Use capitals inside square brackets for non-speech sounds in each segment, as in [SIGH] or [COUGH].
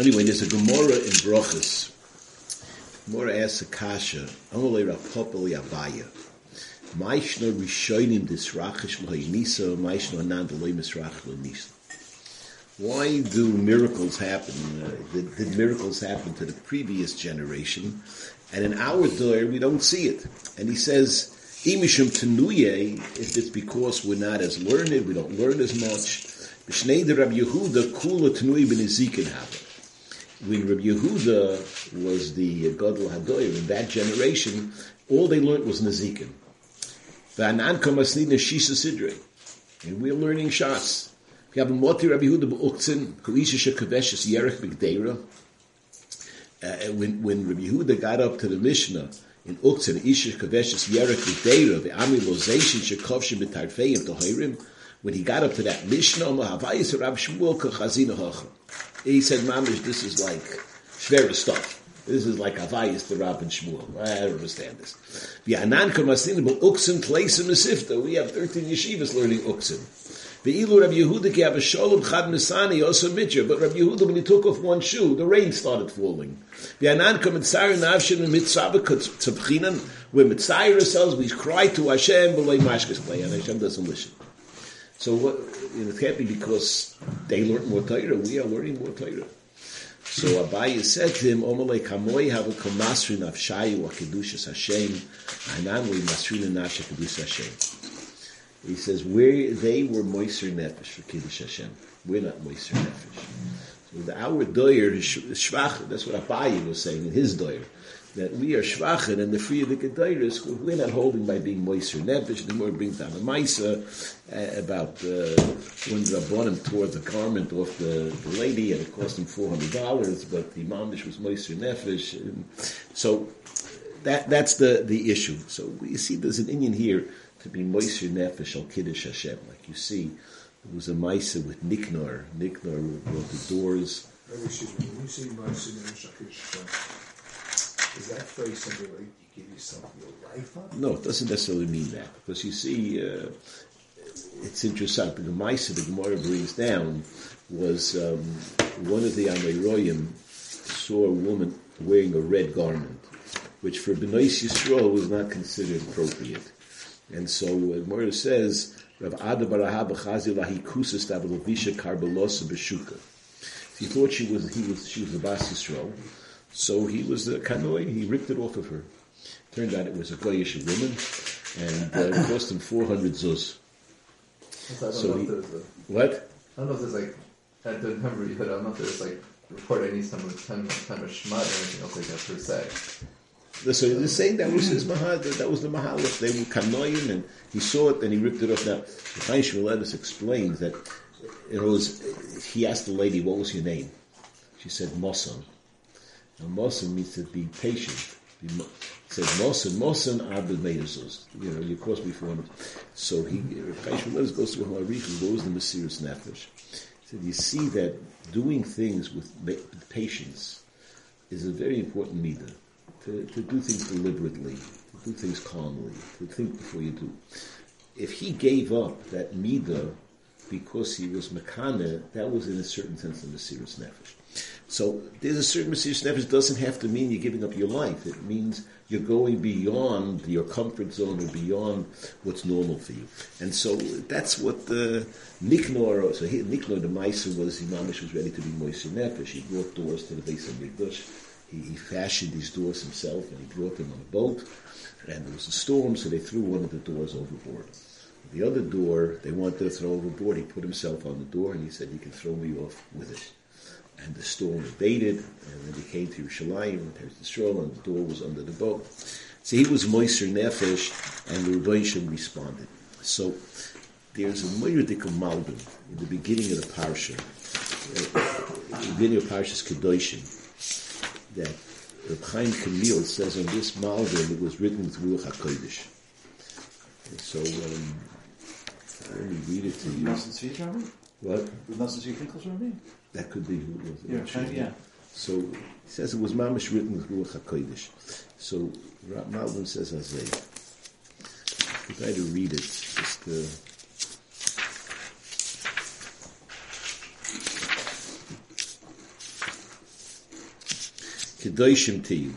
Anyway, there's a Gemara in Brochus. Gemara asks a kasha, Amalei Rapopeli Abaya. Maishna Rishonim Disrachish L'Hainisa, Maishna Anandalei Misrach L'Nisa. Why do miracles happen? Uh, did, did, miracles happen to the previous generation? And in our day, we don't see it. And he says, Imishum Tenuye, if it's because we're not as learned, we don't learn as much. B'shnei Rabbi Yehuda, Kula Tenuye Ben happened when Rabbi Yehuda was the Gadol Hadoyer in that generation, all they learned was Nazikin. And we're learning Shas. We have a Moti Rabbi Yehuda b'Uktzin, Kuisha Shekaveshes Yerech B'Gdeira. Uh, when, when Rabbi Yehuda got up to the Mishnah in Uktzin, Isha Kaveshes Yerech B'Gdeira, the Ami Lozation Shekovshim B'Tarfeim Tohirim, when he got up to that Mishnah, Havayis Rab Shmuel Kachazina Hacham. He said, Mamish, this is like Shvera stuff. This is like Havayis to Rab and Shmuel. I don't understand this. V'anan kamasin but uksin tleisim esifta. We have 13 yeshivas learning uksin. Ve'ilu Rabbi Yehuda ki have shalom chad misani also mitcher. But Rabbi Yehuda, when he took off one shoe, the rain started falling. V'anan kamatzar navshin mitzvah tzabchinan. We're mitzayir ourselves, we cry to Hashem, but like mashkas play, and Hashem doesn't listen. So what, you know, it can't be because they learn more Torah. We are learning more Torah. So Abaye said to him, Omalei kamoi have a kamasri nafshayu a kedushas Hashem, anan we masri nafsha kedushas Hashem. He says, where they were moiser nefesh for kiddush Hashem. We're not moiser nefesh. So the our doyer is shvach. That's what Abaye was saying in his doyer that we are shvachin and the free of the kedairis, we're not holding by being moiser nefesh. The more brings down the maisa uh, about uh, when rabbanim tore the garment off the, the lady and it cost him four hundred dollars, but the mamish was moiser nefesh. And so that that's the the issue. So you see, there's an Indian here to be moiser nefesh al kiddush Hashem, like you see. There was a Maisa with Niknor. Niknor wrote the doors. Is that phrase something like you give yourself your life up? No, it doesn't necessarily mean that. Because you see, uh, it's interesting. The Maisa the Gemara brings down was um, one of the Amoraim saw a woman wearing a red garment, which for Benois Yisrael was not considered appropriate. And so uh, Gemara says, Rav Ada Baraha B'chazi Lahi Kusas Tabalavisha Karbelosa B'shuka. He thought she was, he was, she was a Bas Yisrael. So he was the kanoi, he ripped it off of her. Turned out it was a Goyish woman, and uh, it cost him 400 zuz. So he, a, what? I don't know if there's like, I don't remember, but I don't know if there's like, report any some time, time of Shema or anything else like that per se. So they're saying that was his mahal, that was the mahalach. They were kanoim, and he saw it and he ripped it off. Now, the Chaim Shmuel explains that it was, he asked the lady, what was your name? She said, Mosan. And Mosen means to be patient. Be, it says Mosen, Mosen Abed Meizus. You know, you cross before him. So he, Chaim goes Hamarich, what was the Mesiris Nefesh? He said, you see that doing things with patience is a very important midah. To, to do things deliberately, to do things calmly, to think before you do. If he gave up that midah because he was mekane, that was in a certain sense the Mesiris Nefesh. So there's a certain Mesiris Nefesh doesn't have to mean you're giving up your life. It means you're going beyond your comfort zone or beyond what's normal for you. And so that's what the Niknor, so he, Niknor the Meiser was, Imamish was ready to be Moiser Nefesh. He brought doors to the base of Mikdash. He, he fashioned these doors himself and he brought them on a boat. And there was a storm, so they threw one of the doors overboard. The other door, they wanted to throw overboard. He put himself on the door and he said, you can throw me off with it and the storm abated, and then he came to Yerushalayim, and there's the stroll, and the door was under the boat. So he was Moiser Nefesh, and the Rebbeinu responded. So there's a Moiridik of Malbim in the beginning of the parsha, uh, the beginning of Parshas Kedoshim, that Reb Chaim Kamil says on this Malbim it was written with Ruach HaKodesh. So um, let me read it to you. What? That could be who it was. Yeah, kind of, yeah. So he says it was mamish written with Ruach HaKodesh. So Malbim says Azay. I try to read it. Just uh, kedoshim to you.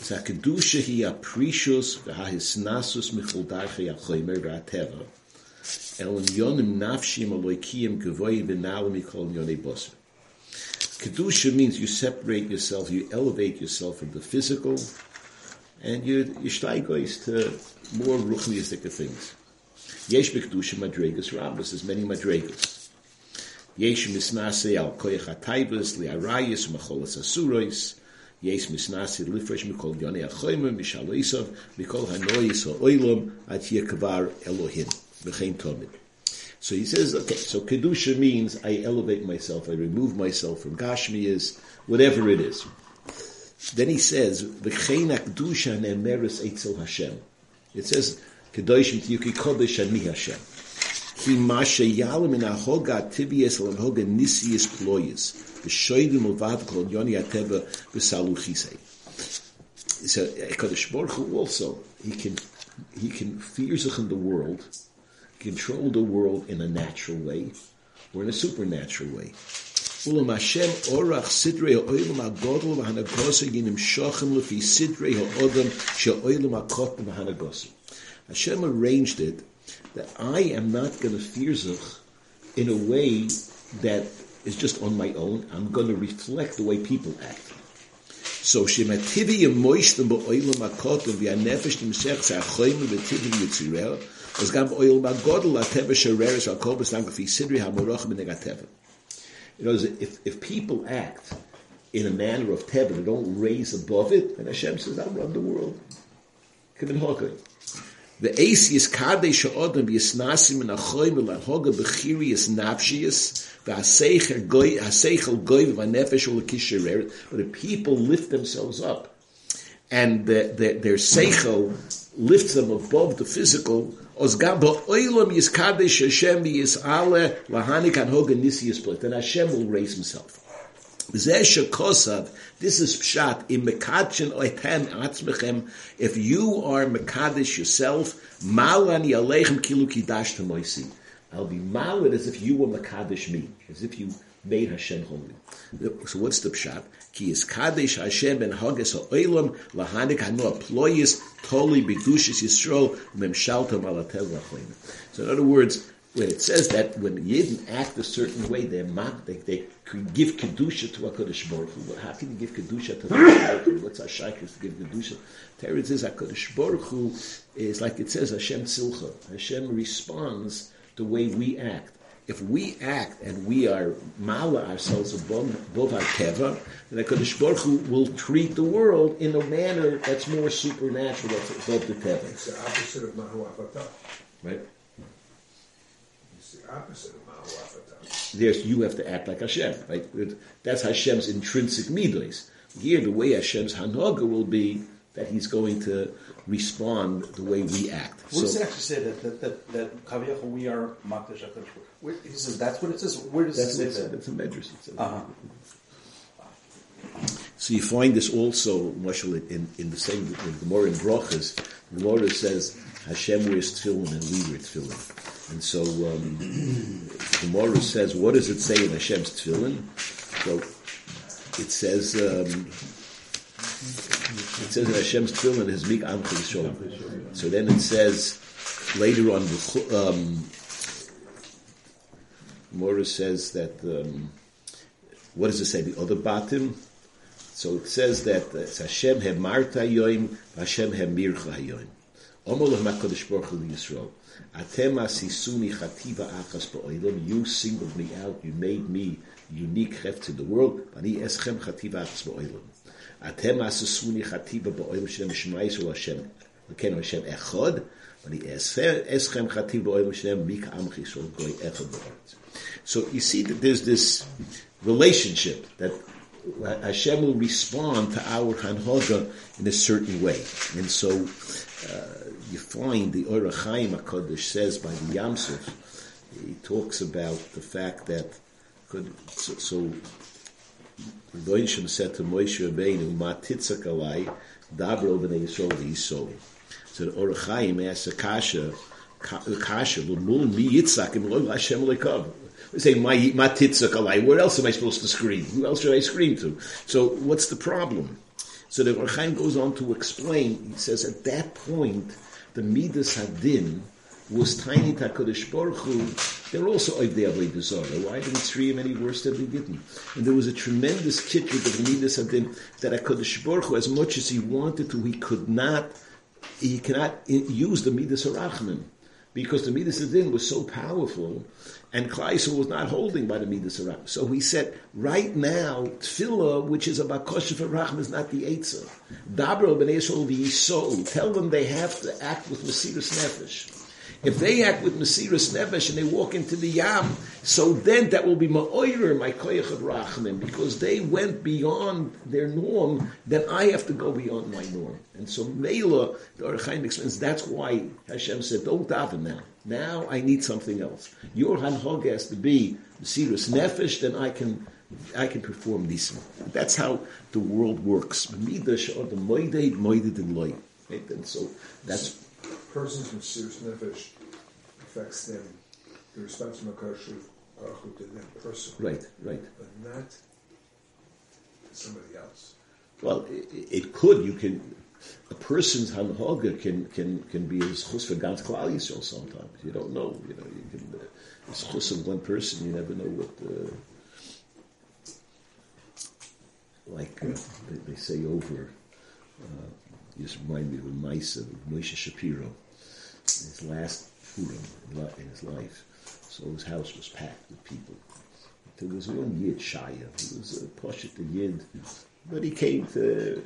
Sa kedusha hi a precious v'ha hisnasus michol darche yachoymer v'ateva. Kedusha means you separate yourself, you elevate yourself from the physical, and you you to more ruchniistic things. Yesh b'kedusha madregas rabbis, there's many madregas. Yesh misnase al koyach hataibas, liarayis, macholas asurois, Yesh misnase lifresh mikol yonei achoymer, mishaloisav, mikol hanois ha'oilam, at yekavar Elohim, v'chein. So he says, okay, so Kedusha means I elevate myself, I remove myself from Gashmiyas, whatever it is. Then he says, V'chein Kedusha ne'emeres eitzel Hashem. It says, Kedoshim tiyuki kodesh ani Hashem. Ki mashe yalam in ahoga tibies al ahoga nisius ployes. V'shoidim uvav kol yoni ateva v'saluchisei. So Kodesh Baruch Hu also, he can, he can fear sich in the world, control the world in a natural way or in a supernatural way. Hashem arranged it that I am not going to fear zich in a way that is just on my own. I'm going to reflect the way people act. So shemativi yemoishtem ba'olam ha'kotam v'hanefesh nimsech z'achoyim v'tivi yitzirel ba godel a teve shereres al kol bestam fi sidri ha morach min negateva. You know, if, if people act in a manner of teva, they don't raise above it, and Hashem says, I'll run the world. Kevin Hawkeye. The Asius Kadesh Odom Yisnasim in Achoim and Hoga Bechirius Nafshius V'Haseichel Goy V'Nefesh Ulekisherer but the people lift themselves up and the, the, their Seichel lifts them above the physical And Hashem will raise himself. This is pshat, im mekadchen oitem atzmechem, if you are mekadesh yourself, malani aleichem kilu kidash tamoisi. I'll be malad as if you were mekadesh me, as if you Hashem holy. So what's the pshat? Ki is kadesh Hashem ben hages ha'olam lahanik hanu aployis toli Yisrael lachlein. So in other words, when it says that when Yidden act a certain way, they're they, they give kedusha to Hakadosh Baruch Hu. How can you give kedusha to Hakadosh? What's Hashaykus to give kedusha? Teretz says Hakadosh Baruch Hu is like it says Hashem Tzilcha. Hashem responds the way we act if we act and we are mala ourselves above, above our teva, then HaKadosh Baruch Hu will treat the world in a manner that's more supernatural above the teva. It's the opposite of Mahu Avatah. Right? It's the opposite of Mahu Avatah. There's, you have to act like Hashem, right? That's Hashem's intrinsic midos. Here, the way Hashem's hanaga will be that He's going to respond the way we act. Where does it actually say that that that, that Kaviyachal we are Makdash Hakadosh he says that's what it says. Where does That's, it say that? That's a medrash. it says. Uh-huh. So you find this also, Marshall, in, in the same in Gemara in Brachas. The Gemara says Hashem wears tefillin and we wear tefillin. And so um, the Gemara says, what does it say in Hashem's tefillin? So it says um, it says in Hashem's tefillin is mik am Yisrael. So then it says later on, um, Gemara says that. Um, what does it say? The other batim. So it says that uh, Hashem hemarta yoim, Hashem hemircha hayoim. Omer leh Hakadosh Baruch Hu Yisrael. Atem asisuni chativa achas ba'olam. You singled me out. You made me unique chef to the world. Bani eschem chativa achas ba'olam. Atem asisuni chativa ba'olam shem shema Yisrael Hashem. Lekenu Hashem echad. Bani eschem chativa ba'olam shem mik amch Yisrael goy ba'olam. So you see that there's this relationship that Hashem will respond to our Hanhoga in a certain way. And so uh, you find the Ora Chaim HaKadosh says by the Yamsuf, he talks about the fact that so, so Doinshim said to Moshe Rabbeinu, Ma titzak alai, dabro b'nei Yisrael v'Yisrael. So the Ora Chaim asks a kasha, kasha, l'mul mi yitzak im lo Hashem. We say, my, my titzakalai, where else am I supposed to scream? Who else should I scream to? So what's the problem? So the Rachaim goes on to explain, he says at that point, the Midas Hadin was tiny Takadish Baruch Hu, they're also the Avodah Zarah. Why didn't treat him any worse than they didn't? And there was a tremendous kitrut of Midas Hadin that HaKadosh Baruch Hu, as much as he wanted to, he could not, he cannot use the Midas Harachman because the Midas Hadin was so powerful and Kleisel was not holding by the Midas Harachman. So he said, right now, Tefillah, which is about Kosher for Rachman, is not the Eitzah. Dabra Yisrael v'yisol. Tell them they have to act with Mesiris Nefesh. If they act with Mesiris Nefesh and they walk into the Yam, so then that will be Ma'oyer, my Koyach of Rachman, because they went beyond their norm, then I have to go beyond my norm. And so Mela, the Archaim explains, that's why Hashem said, don't daven now. Now I need something else. Your Hanhog has to be Mesiris Nefesh, then I can I can perform this. That's how the world works. And so that's persons from serious nefesh affects them, the response from Akash Baruch to them personally. right, right. But not somebody else. Well, it, it could. You can. A person's hanhaga can can can be as chus for God's klal Yisrael sometimes. You don't know. You know. You can. Uh, it's chus of one person. You never know what. Uh, like uh, they, they say over. Uh, you just remind me of Maisa of Moshe Shapiro. His last Purim in his life, so his house was packed with people. There was one Yid Shaya. He was a Poshet Yid, but he came to.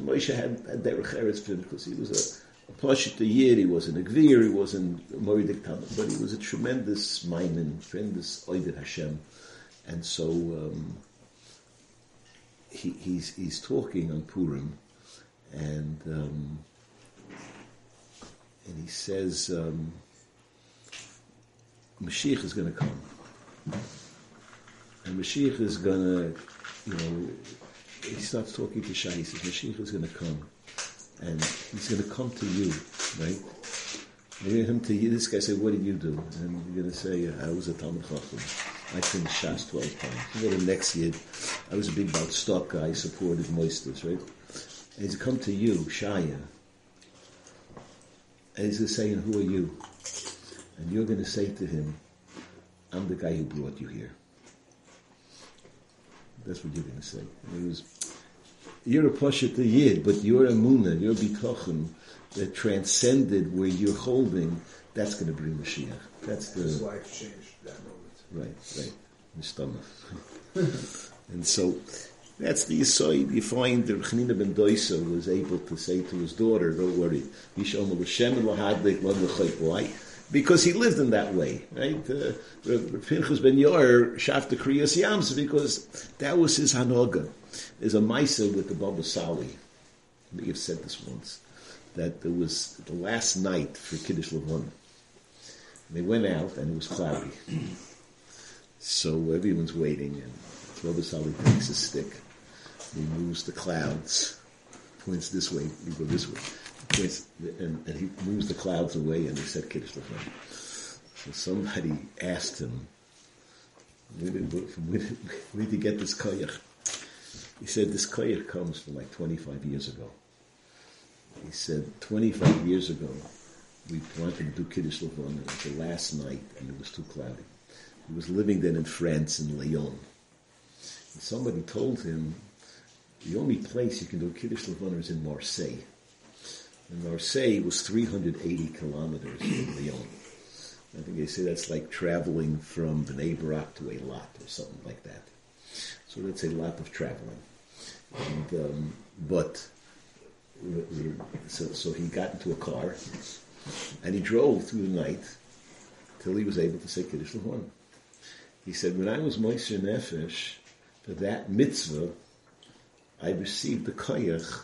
Moshe had a derech eretz for him because he was a, a Poshet Yid. He wasn't a Gvir. He wasn't a Moridik but he was a tremendous Maimin, tremendous Oidet Hashem, and so. Um, he, he's he's talking on Purim, and um, and he says um, Mashiach is going to come, and Mashiach is going to, you know, he starts talking to Shai. He says Mashiach is going to come, and he's going to come to you, right? And him to you, this guy said, "What did you do?" And you're going to say, "I was a Talmud Chacham. I finished Shas twelve times." You know, the next year, I was a big Baal stock guy. supported Moistus, right? And he's come to you, Shaya, and he's saying, "Who are you?" And you're going to say to him, "I'm the guy who brought you here." That's what you're going to say. Was, you're a pashat yid, but you're a muna, you're a bitachon that transcended where you're holding. That's going to bring Mashiach. That's the His life changed that moment. right, right, [LAUGHS] and so that's the aside. You find that Chanina ben Doisa was able to say to his daughter, "Don't worry, Why? Because he lived in that way, right? Uh, Pinchas ben Yair shafta kriyas yams because that was his hanoga. There's a Maisa with the Baba Sali. I have said this once that there was the last night for Kiddush Levon. They went out and it was cloudy. So everyone's waiting and Baba Sali takes a stick he moves the clouds, points this way, you go this way. Points, and, and he moves the clouds away, and he said Kiddush Lefan. So somebody asked him, where did, where did, where did you get this koyach? He said, this koyach comes from like 25 years ago. He said, 25 years ago, we wanted to do Kiddush Levon, it was the last night, and it was too cloudy. He was living then in France, in Lyon. Somebody told him the only place you can do Kiddush Levana is in Marseille. And Marseille was 380 kilometers from Lyon. I think they say that's like traveling from Bnei Barak to Eilat or something like that. So that's a lot of traveling. And, um, but so, so he got into a car and he drove through the night till he was able to say Kiddush Levana. He said, when I was Moiser Nefesh, for that mitzvah, I received the koyach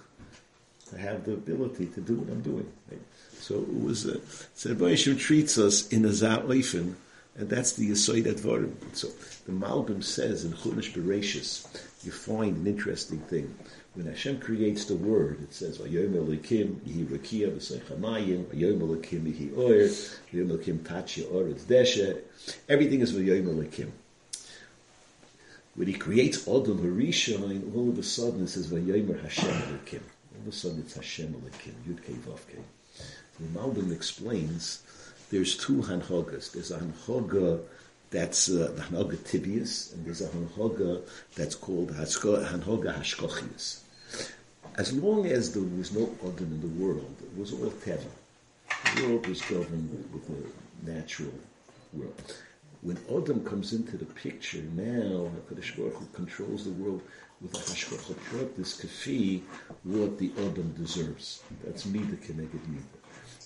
to have the ability to do what I'm doing. Right? So it was, uh, so Hashem treats us in a za'oifen And that's the Yisoid Advarim. So the Malbim says in Chumash Bereshis, you find an interesting thing. When Hashem creates the word, it says, Vayom Elokim, Yihi Rakia, V'Seichamayim, Vayom Elokim, Yihi Oyer, Vayom Elokim, Tachya, Oretz Deshe. Everything is Vayom Elokim. When he creates Adam Harishon, all of a sudden it says, Vayomer Hashem Elokim. All of a sudden it's Hashem Elokim, Yud Kei. The Malbim explains there's two Hanhogas. There's a Hanhoga that's uh, the Hanhoga Tibius, and there's a Hanhoga that's called Hanhoga Hashkochius. As long as there was no Adam in the world, it was all Teva. The world was governed with a natural world. When Adam comes into the picture, now HaKadosh Baruch Hu controls the world with a hashgacha this kafi, what the Adam deserves. That's Mida Keneged Mida.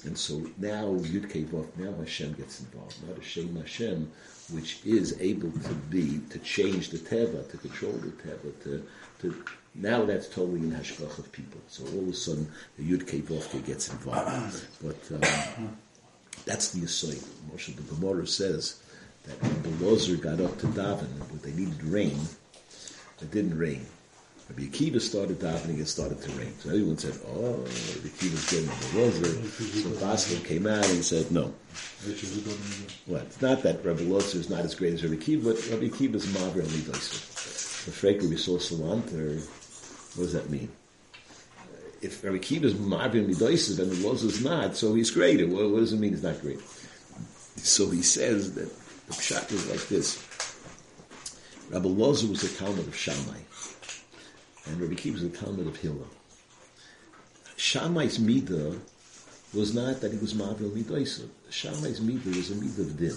And so now Yud Vav, now Hashem gets involved. Not Hashem Hashem, which is able to be, to change the Teva, to control the Teva, to, to now that's totally in Hashgach of people. So all of a sudden the Yud Vav gets involved. But um, that's the aside. Moshe the Gemara says that Lozer got up to daven, but they needed rain, it didn't rain. Rabbi Akiva started davening, it started to rain. So everyone said, oh, Rabbi Akiva's getting Lozer. So Baskel came out and said, no. What? It's not that Rabbi Lozer is not as great as Rabbi Akiva, but Rabbi Akiva is Maver and Lidoiser. The Freker we saw Salant, or what does that mean? If Rabbi Akiva is Maver and Lidoiser, then the Lozer is not, so he's greater. What does it mean he's not great? So he says that the pshat is like this. Rabbi Lozer was a Talmud of Shammai, and Rabbi Kiva was a Talmud of Hillel. Shammai's midah was not that he was Mavil Midaisa. Shammai's midah was a midah of din.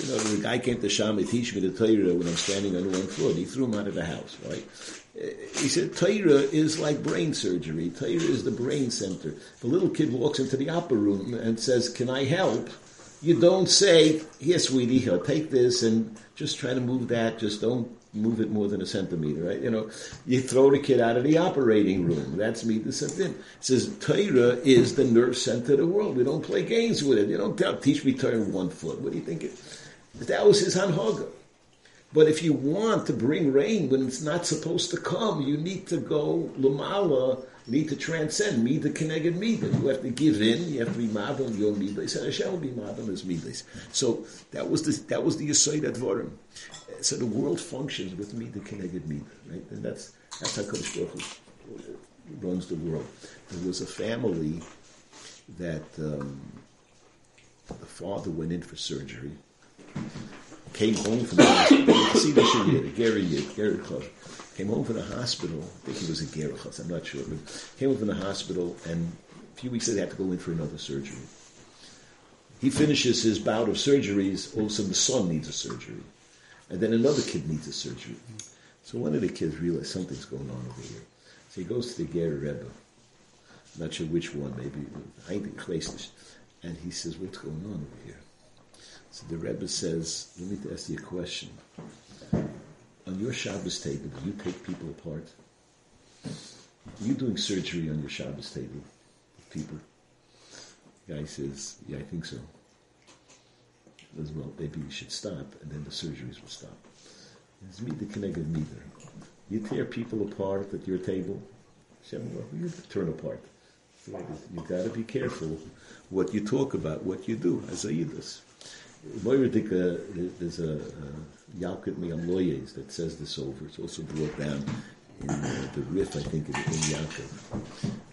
You know, the guy came to Shammai, teach me the Torah when I'm standing on one foot. He threw him out of the house, right? He said, Torah is like brain surgery. Torah is the brain center. The little kid walks into the opera room and says, can I help? You don't say, here, sweetie, here, take this and just try to move that. Just don't move it more than a centimeter, right? You know, you throw the kid out of the operating room. That's me, the It says, Torah is the nerve center of the world. We don't play games with it. You don't tell, teach me Torah one foot. What do you think? That was his hanhaga. But if you want to bring rain when it's not supposed to come, you need to go lamala need to transcend mida connected mida. You have to give in. You have to be madam your midas, and Hashem will be madam as midas. So that was the that was the yisoid advarim. So the world functions with mida connected mida, right? And that's that's how Kodesh Baruch runs the world. There was a family that um, the father went in for surgery, came home from the hospital. See this year, Gary Gary Club came home from the hospital. I think he was a Gerachas, I'm not sure. But came home from the hospital, and a few weeks later, had to go in for another surgery. He finishes his bout of surgeries, all of a sudden the son needs a surgery. And then another kid needs a surgery. So one of the kids realized something's going on over here. So he goes to the Ger Rebbe. I'm not sure which one, maybe Heinrich And he says, what's going on over here? So the Rebbe says, let me ask you a question on your Shabbos table, do you take people apart? Are you doing surgery on your Shabbos table with people? The guy says, yeah, I think so. As well, maybe you should stop, and then the surgeries will stop. It's me, the connected neither. You tear people apart at your table, you turn apart. You've got to be careful what you talk about, what you do, as Ayyidus. There's a, Yalkut Mi'am that says this over. It's also brought down in uh, the Rif, I think, in, in.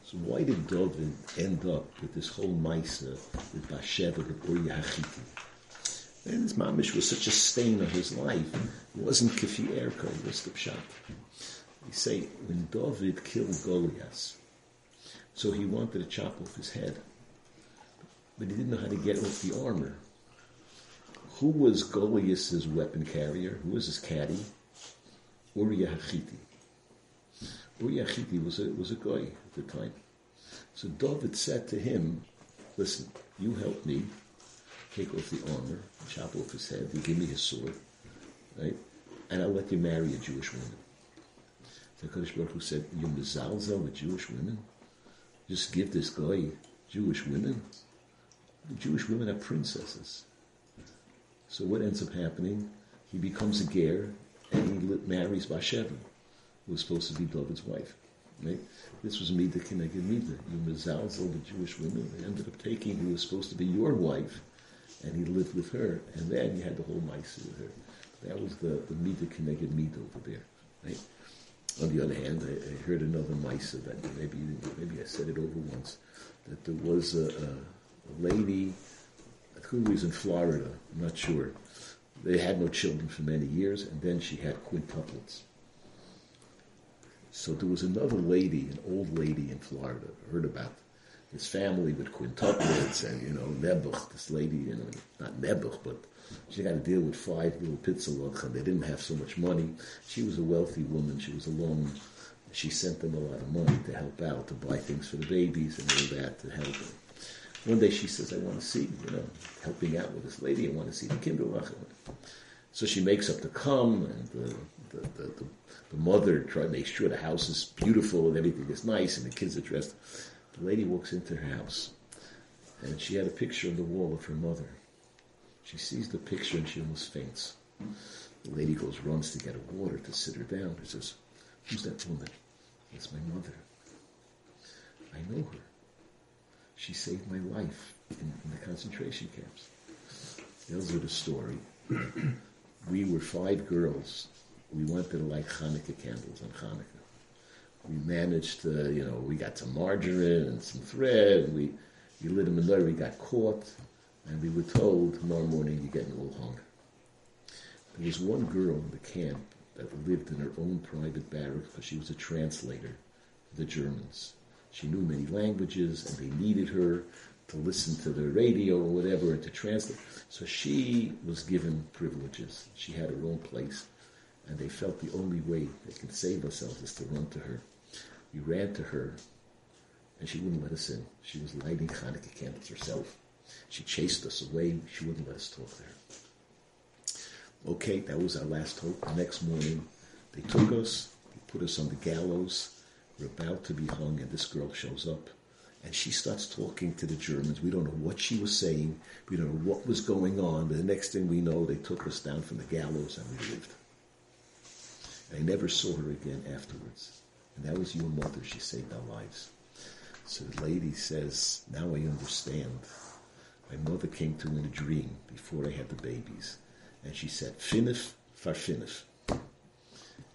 So why did David end up with this whole Maisa with Bathsheba, with Uri Hachiti? And his mamish was such a stain on his life. It wasn't Kifi Erka, it was the Pshat. They say, when David killed Goliath, so he wanted to chop off his head, but he didn't know how to get off the armor. Who was Goliath's weapon carrier? Who was his caddy? Uriah Hachiti. Uriah Hachiti was a, was a guy at the time. So David said to him, listen, you help me take off the armor, chop off his head, you give me his sword, right? And I'll let you marry a Jewish woman. The Kodesh Baruch Hu said, you mezalzel with Jewish women? Just give this guy Jewish women? The Jewish women are princesses. So what ends up happening? He becomes a ger and he marries Bathsheba, who was supposed to be David's wife. Right? This was Mida Keneged Mida. You mezalzel the Jewish women. They ended up taking who was supposed to be your wife, and he lived with her. And then you had the whole mice with her. That was the, the Mida Keneged Mida over there. Right? On the other hand, I, I heard another mice that maybe maybe I said it over once that there was a, a, a lady who was in Florida. I'm not sure. They had no children for many years, and then she had quintuplets. So there was another lady, an old lady in Florida, heard about this family with quintuplets and, you know, Nebuch, this lady, you know, not Nebuch, but she got to deal with five little pizzaloch and they didn't have so much money. She was a wealthy woman. She was alone. She sent them a lot of money to help out, to buy things for the babies and all that to help them. One day she says, I want to see, you know, helping out with this lady. I want to see the kinderlach. So she makes up to come and the, the, the, the the mother try to make sure the house is beautiful and everything is nice and the kids are dressed. The lady walks into her house and she had a picture on the wall of her mother. She sees the picture and she almost faints. The lady goes, runs to get a water to sit her down. She says, Who's that woman? It's my mother. I know her. She saved my life in, in the concentration camps. Tells her the story. [CLEARS THROAT] we were five girls we wanted to light Hanukkah candles on Hanukkah. We managed to, you know, we got some margarine and some thread, and we, we lit a menorah, we got caught, and we were told tomorrow morning you're getting all hung. There was one girl in the camp that lived in her own private barracks because she was a translator for the Germans. She knew many languages, and they needed her to listen to the radio or whatever and to translate. So she was given privileges. She had her own place and they felt the only way they could save themselves is to run to her. We ran to her, and she wouldn't let us in. She was lighting Hanukkah candles herself. She chased us away. She wouldn't let us talk to her. Okay, that was our last hope. The next morning, they took us, they put us on the gallows. We're about to be hung, and this girl shows up. And she starts talking to the Germans. We don't know what she was saying. We don't know what was going on. But the next thing we know, they took us down from the gallows, and we lived. I never saw her again afterwards. And that was your mother. She saved our lives. So the lady says, now I understand. My mother came to me in a dream before I had the babies. And she said, Finnif far Finnif. I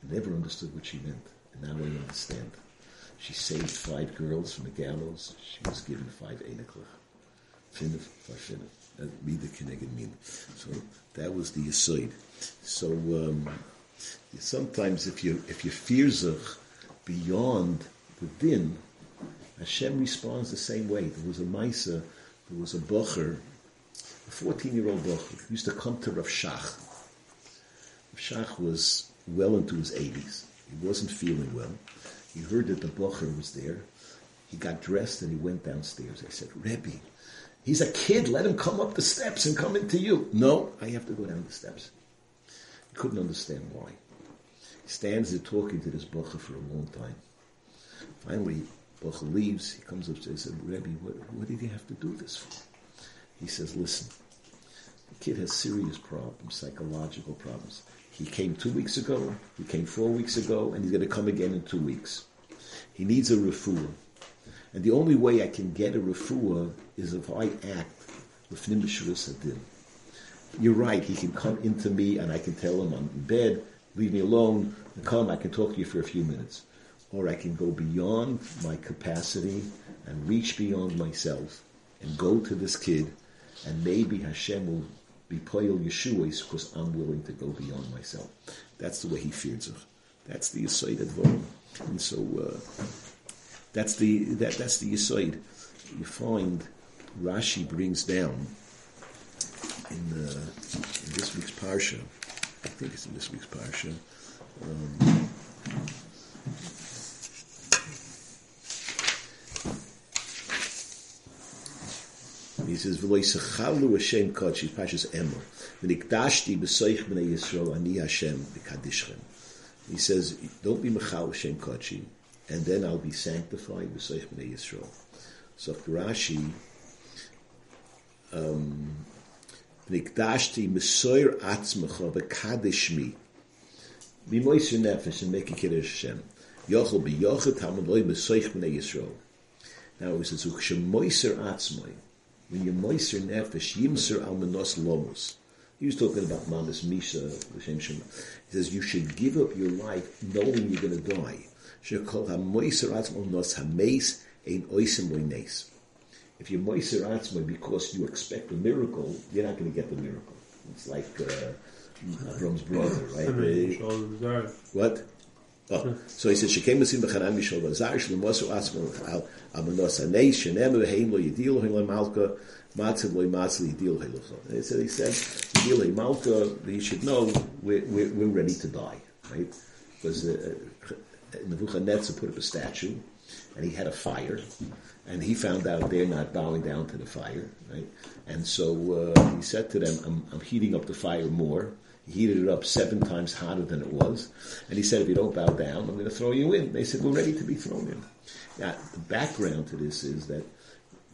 never understood what she meant. And now I understand. She saved five girls from the gallows. She was given five. Mida Keneged Min. So that was the aside. So, um, sometimes if you if you fear beyond the din, Hashem responds the same way. There was a Maisa, there was a Bocher, a 14 year old Bocher, used to come to Rav Shach. Rav Shach was well into his 80s. He wasn't feeling well. He heard that the Bocher was there. He got dressed and he went downstairs. I said, Rebbe, he's a kid. Let him come up the steps and come into you. No, I have to go down the steps. He couldn't understand why. He stands there talking to this Bacha for a long time. Finally, Bacha leaves. He comes up to and says, Rebbe, what, what did he have to do this for? He says, listen, the kid has serious problems, psychological problems. He came two weeks ago, he came four weeks ago, and he's going to come again in two weeks. He needs a refuah. And the only way I can get a refuah is if I act with Nimishurus Adin. You're right, he can come into me and I can tell him I'm in bed, leave me alone, and come, I can talk to you for a few minutes. Or I can go beyond my capacity and reach beyond myself and go to this kid, and maybe Hashem will be Poyel Yeshua because I'm willing to go beyond myself. That's the way he fears. That's the Yisoid Advarim. And so uh, that's the that, that's the Yisoid. You find Rashi brings down in, uh, in this week's Parsha, I think it's in this week's Parsha. Um, he says, "V'lo yisachalu Hashem kodshi Pashas Emor v'nikdashti b'soich b'nei Yisrael ani Hashem b'kadishchem." He says, "Don't be mechal Hashem kodshi, and then I'll be sanctified b'soich b'nei Yisrael." So Rashi, um, V'nikdashti mesoyer atzmecha v'kadesh mi. Be nefesh and make a kiddush Hashem. Yochel be yochet hamad loy besoich b'nei Yisrael. Now it says, Ukshem moiser atzmai. When you moiser nefesh, yimser al menos lomos. He was talking about Mamas Misha, the Shema. He says, you should give up your life knowing you're going to die. Shekol ha-moiser atzmai nos ha-meis ein oisim loy If you moiser atzmai because you expect a miracle, you're not going to get the miracle. It's like uh, Avram's brother, right? [LAUGHS] what? Oh, so he said, "Shekem b'sim b'chanam mishol v'zar shlem mosu atzmo al amanos anei shenem v'heim lo yidil lo malka matzav lo matzav yidil lo He said, he said, yidil malka, he should know we're, we're, we're ready to die, right? Because uh, Nebuchadnezzar put up a statue, and he had a fire, and he found out they're not bowing down to the fire, right? And so uh, he said to them, I'm, I'm heating up the fire more." He heated it up seven times hotter than it was. And he said, if you don't bow down, I'm going to throw you in. They said, we're ready to be thrown in. Now, the background to this is that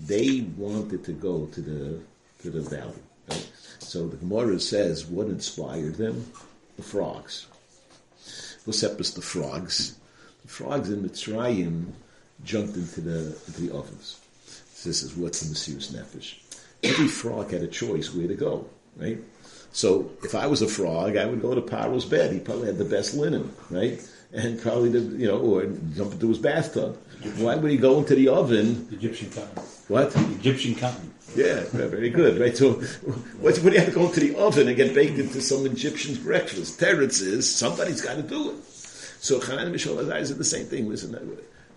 they wanted to go to the, to the valley. Right? So the Gemara says, what inspired them? The frogs. Vosepus the frogs. The frogs in Mitzrayim jumped into the, into the ovens. So this is what's in the Sirius Nefesh. Every frog had a choice where to go, right? So if I was a frog, I would go to Paro's bed. He probably had the best linen, right? And probably, the, you know, or jump into his bathtub. Why would he go into the oven? Egyptian cotton. What? Egyptian cotton. Yeah, very good, right? So, what would you have to go into the oven and get baked into some Egyptian's breakfast? Terence is somebody's got to do it. So Hanan and Mishal Azai said the same thing. Listen, uh,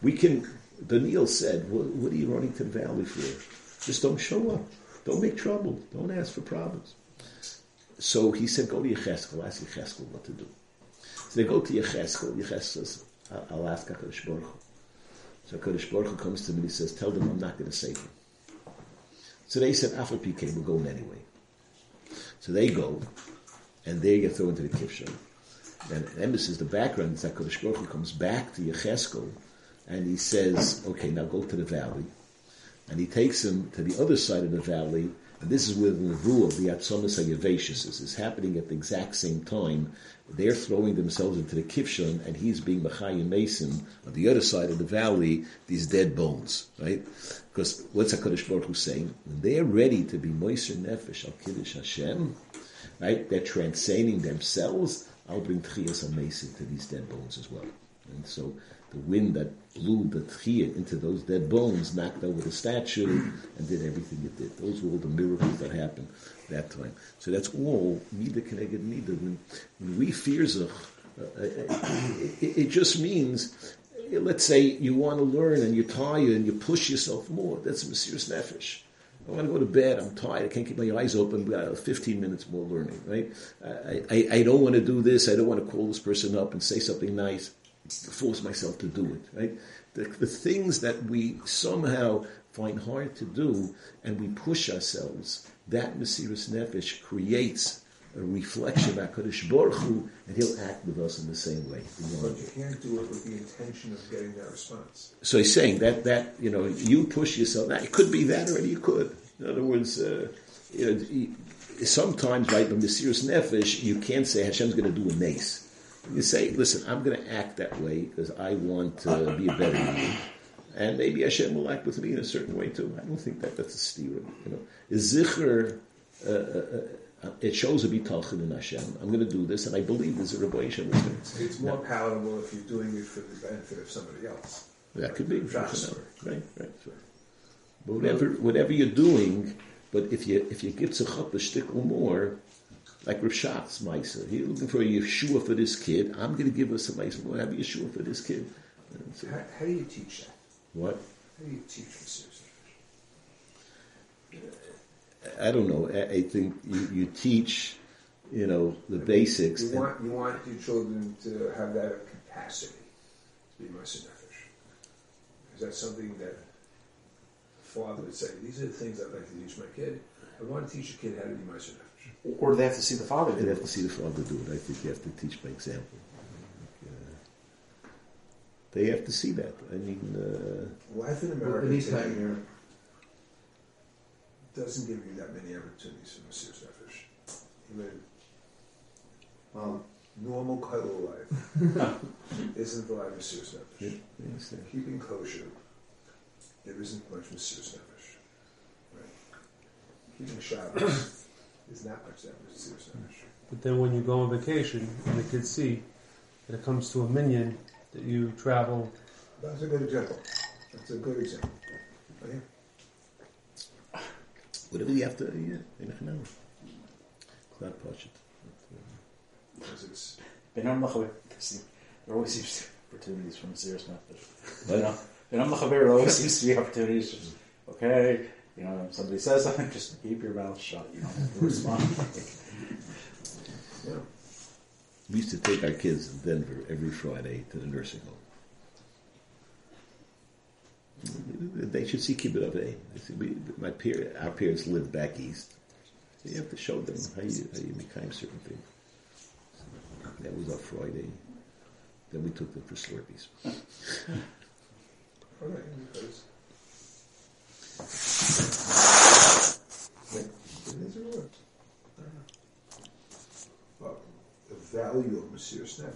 we can. Daniel said, what, "What are you running to the valley for? Just don't show up. Don't make trouble. Don't ask for problems." So he said, go to Yecheskel, ask Yecheskel what to do. So they go to Yecheskel, Yecheskel says, I'll ask HaKadosh Baruch Hu. So HaKadosh Baruch Hu comes to him and he says, tell them I'm not going to save him. So they said, Afar PK, we're going anyway. So they go, and they get thrown into the Kivshon. And Emes is the background that Kodesh Baruch Hu comes back to Yecheskel, and he says, okay, now go to the valley. And he takes him to the other side of the valley, this is where the rule of the Atzomas HaYavashis is, happening at the exact same time. They're throwing themselves into the Kivshon, and he's being Machayim Mason on the other side of the valley, these dead bones, right? Because what's HaKadosh Baruch Hu saying? They're ready to be Moiser Nefesh Al Kiddush Hashem, right? They're transcending themselves. I'll bring Tchias Mason to these dead bones as well. And so the wind that blew the tchiyah into those dead bones knocked over the statue and did everything it did. Those were all the miracles that happened that time. So that's all mida connected mida. When, when we fear zach, uh, uh, it, it, just means, let's say you want to learn and you're tired and you push yourself more. That's a mysterious nefesh. I want to go to bed. I'm tired. I can't keep my eyes open. We got 15 minutes more learning, right? I, I, I don't want to do this. I don't want to call this person up and say something nice force myself to do it, right? The, the things that we somehow find hard to do and we push ourselves, that Mesiris Nefesh creates a reflection of HaKadosh Baruch Hu, and he'll act with us in the same way. But you can't do it with the intention of getting that response. So he's saying that, that you know, you push yourself. Now, it could be that, or you could. In other words, uh, you know, sometimes, right, the Mesiris Nefesh, you can't say Hashem's going to do a mace. You say, listen, I'm going to act that way because I want to be a better man. And maybe Hashem will act with me in a certain way too. I don't think that that's a steer. You know, zicher. Uh, uh, uh, it shows a bitachon in Hashem. I'm going to do this, and I believe there's a Rabbi Hashem is going to. It's more palatable if you're doing it for the benefit of somebody else. That could be right, right, right. But whatever, whatever you're doing, but if you if you give tzachot the shtickle more, like Rav Shach's Maisa. He's looking for a Yeshua for this kid. I'm going to give us a Maisa. We'll have a Yeshua for this kid. So, how, how, do you teach that? What? How do you teach this? I don't know. I, I think you, you, teach, you know, the I mean, basics. You want, you want your children to have that capacity to be Maisa Is that something that father would say, these are the things I'd like to teach my kid? I want to teach a kid how to be Maisa or do they have to see the father do They have to see the father do it. I think you have to teach by example. they have to see that. I mean, uh, life in America. Anytime you're doesn't give you that many opportunities for Mesiris Nefesh. You mean, Well, normal cuddle life [LAUGHS] isn't the life of Messias Yeah, Nefesh. I understand. Keeping kosher, there isn't much Mesiris Nefesh. Right? Keeping Shabbos is not much that Mesiris Nefesh. But then when you go on vacation and the kids see that it comes to a minion that you travel, That's a good example. That's a good example. Okay? Whatever you have to, yeah, in a chanam. It's not poshut. Because it's Benar Machaber, there always seems to be opportunities from serious nefesh. You But know, Benar Machaber, there always seems to be opportunities. Okay, you know, if somebody says something, [LAUGHS] just keep your mouth shut. You don't have to respond. [LAUGHS] yeah. we used to take our kids in Denver every Friday to the nursing home. They should see Kibbud Av V'Em. They said, we, my peer, our parents lived back east. So you have to show them how you how you make kind of certain things. That was our Friday. Then we took them for Slurpees. [LAUGHS] Because it. But the value of Mesiris Nefesh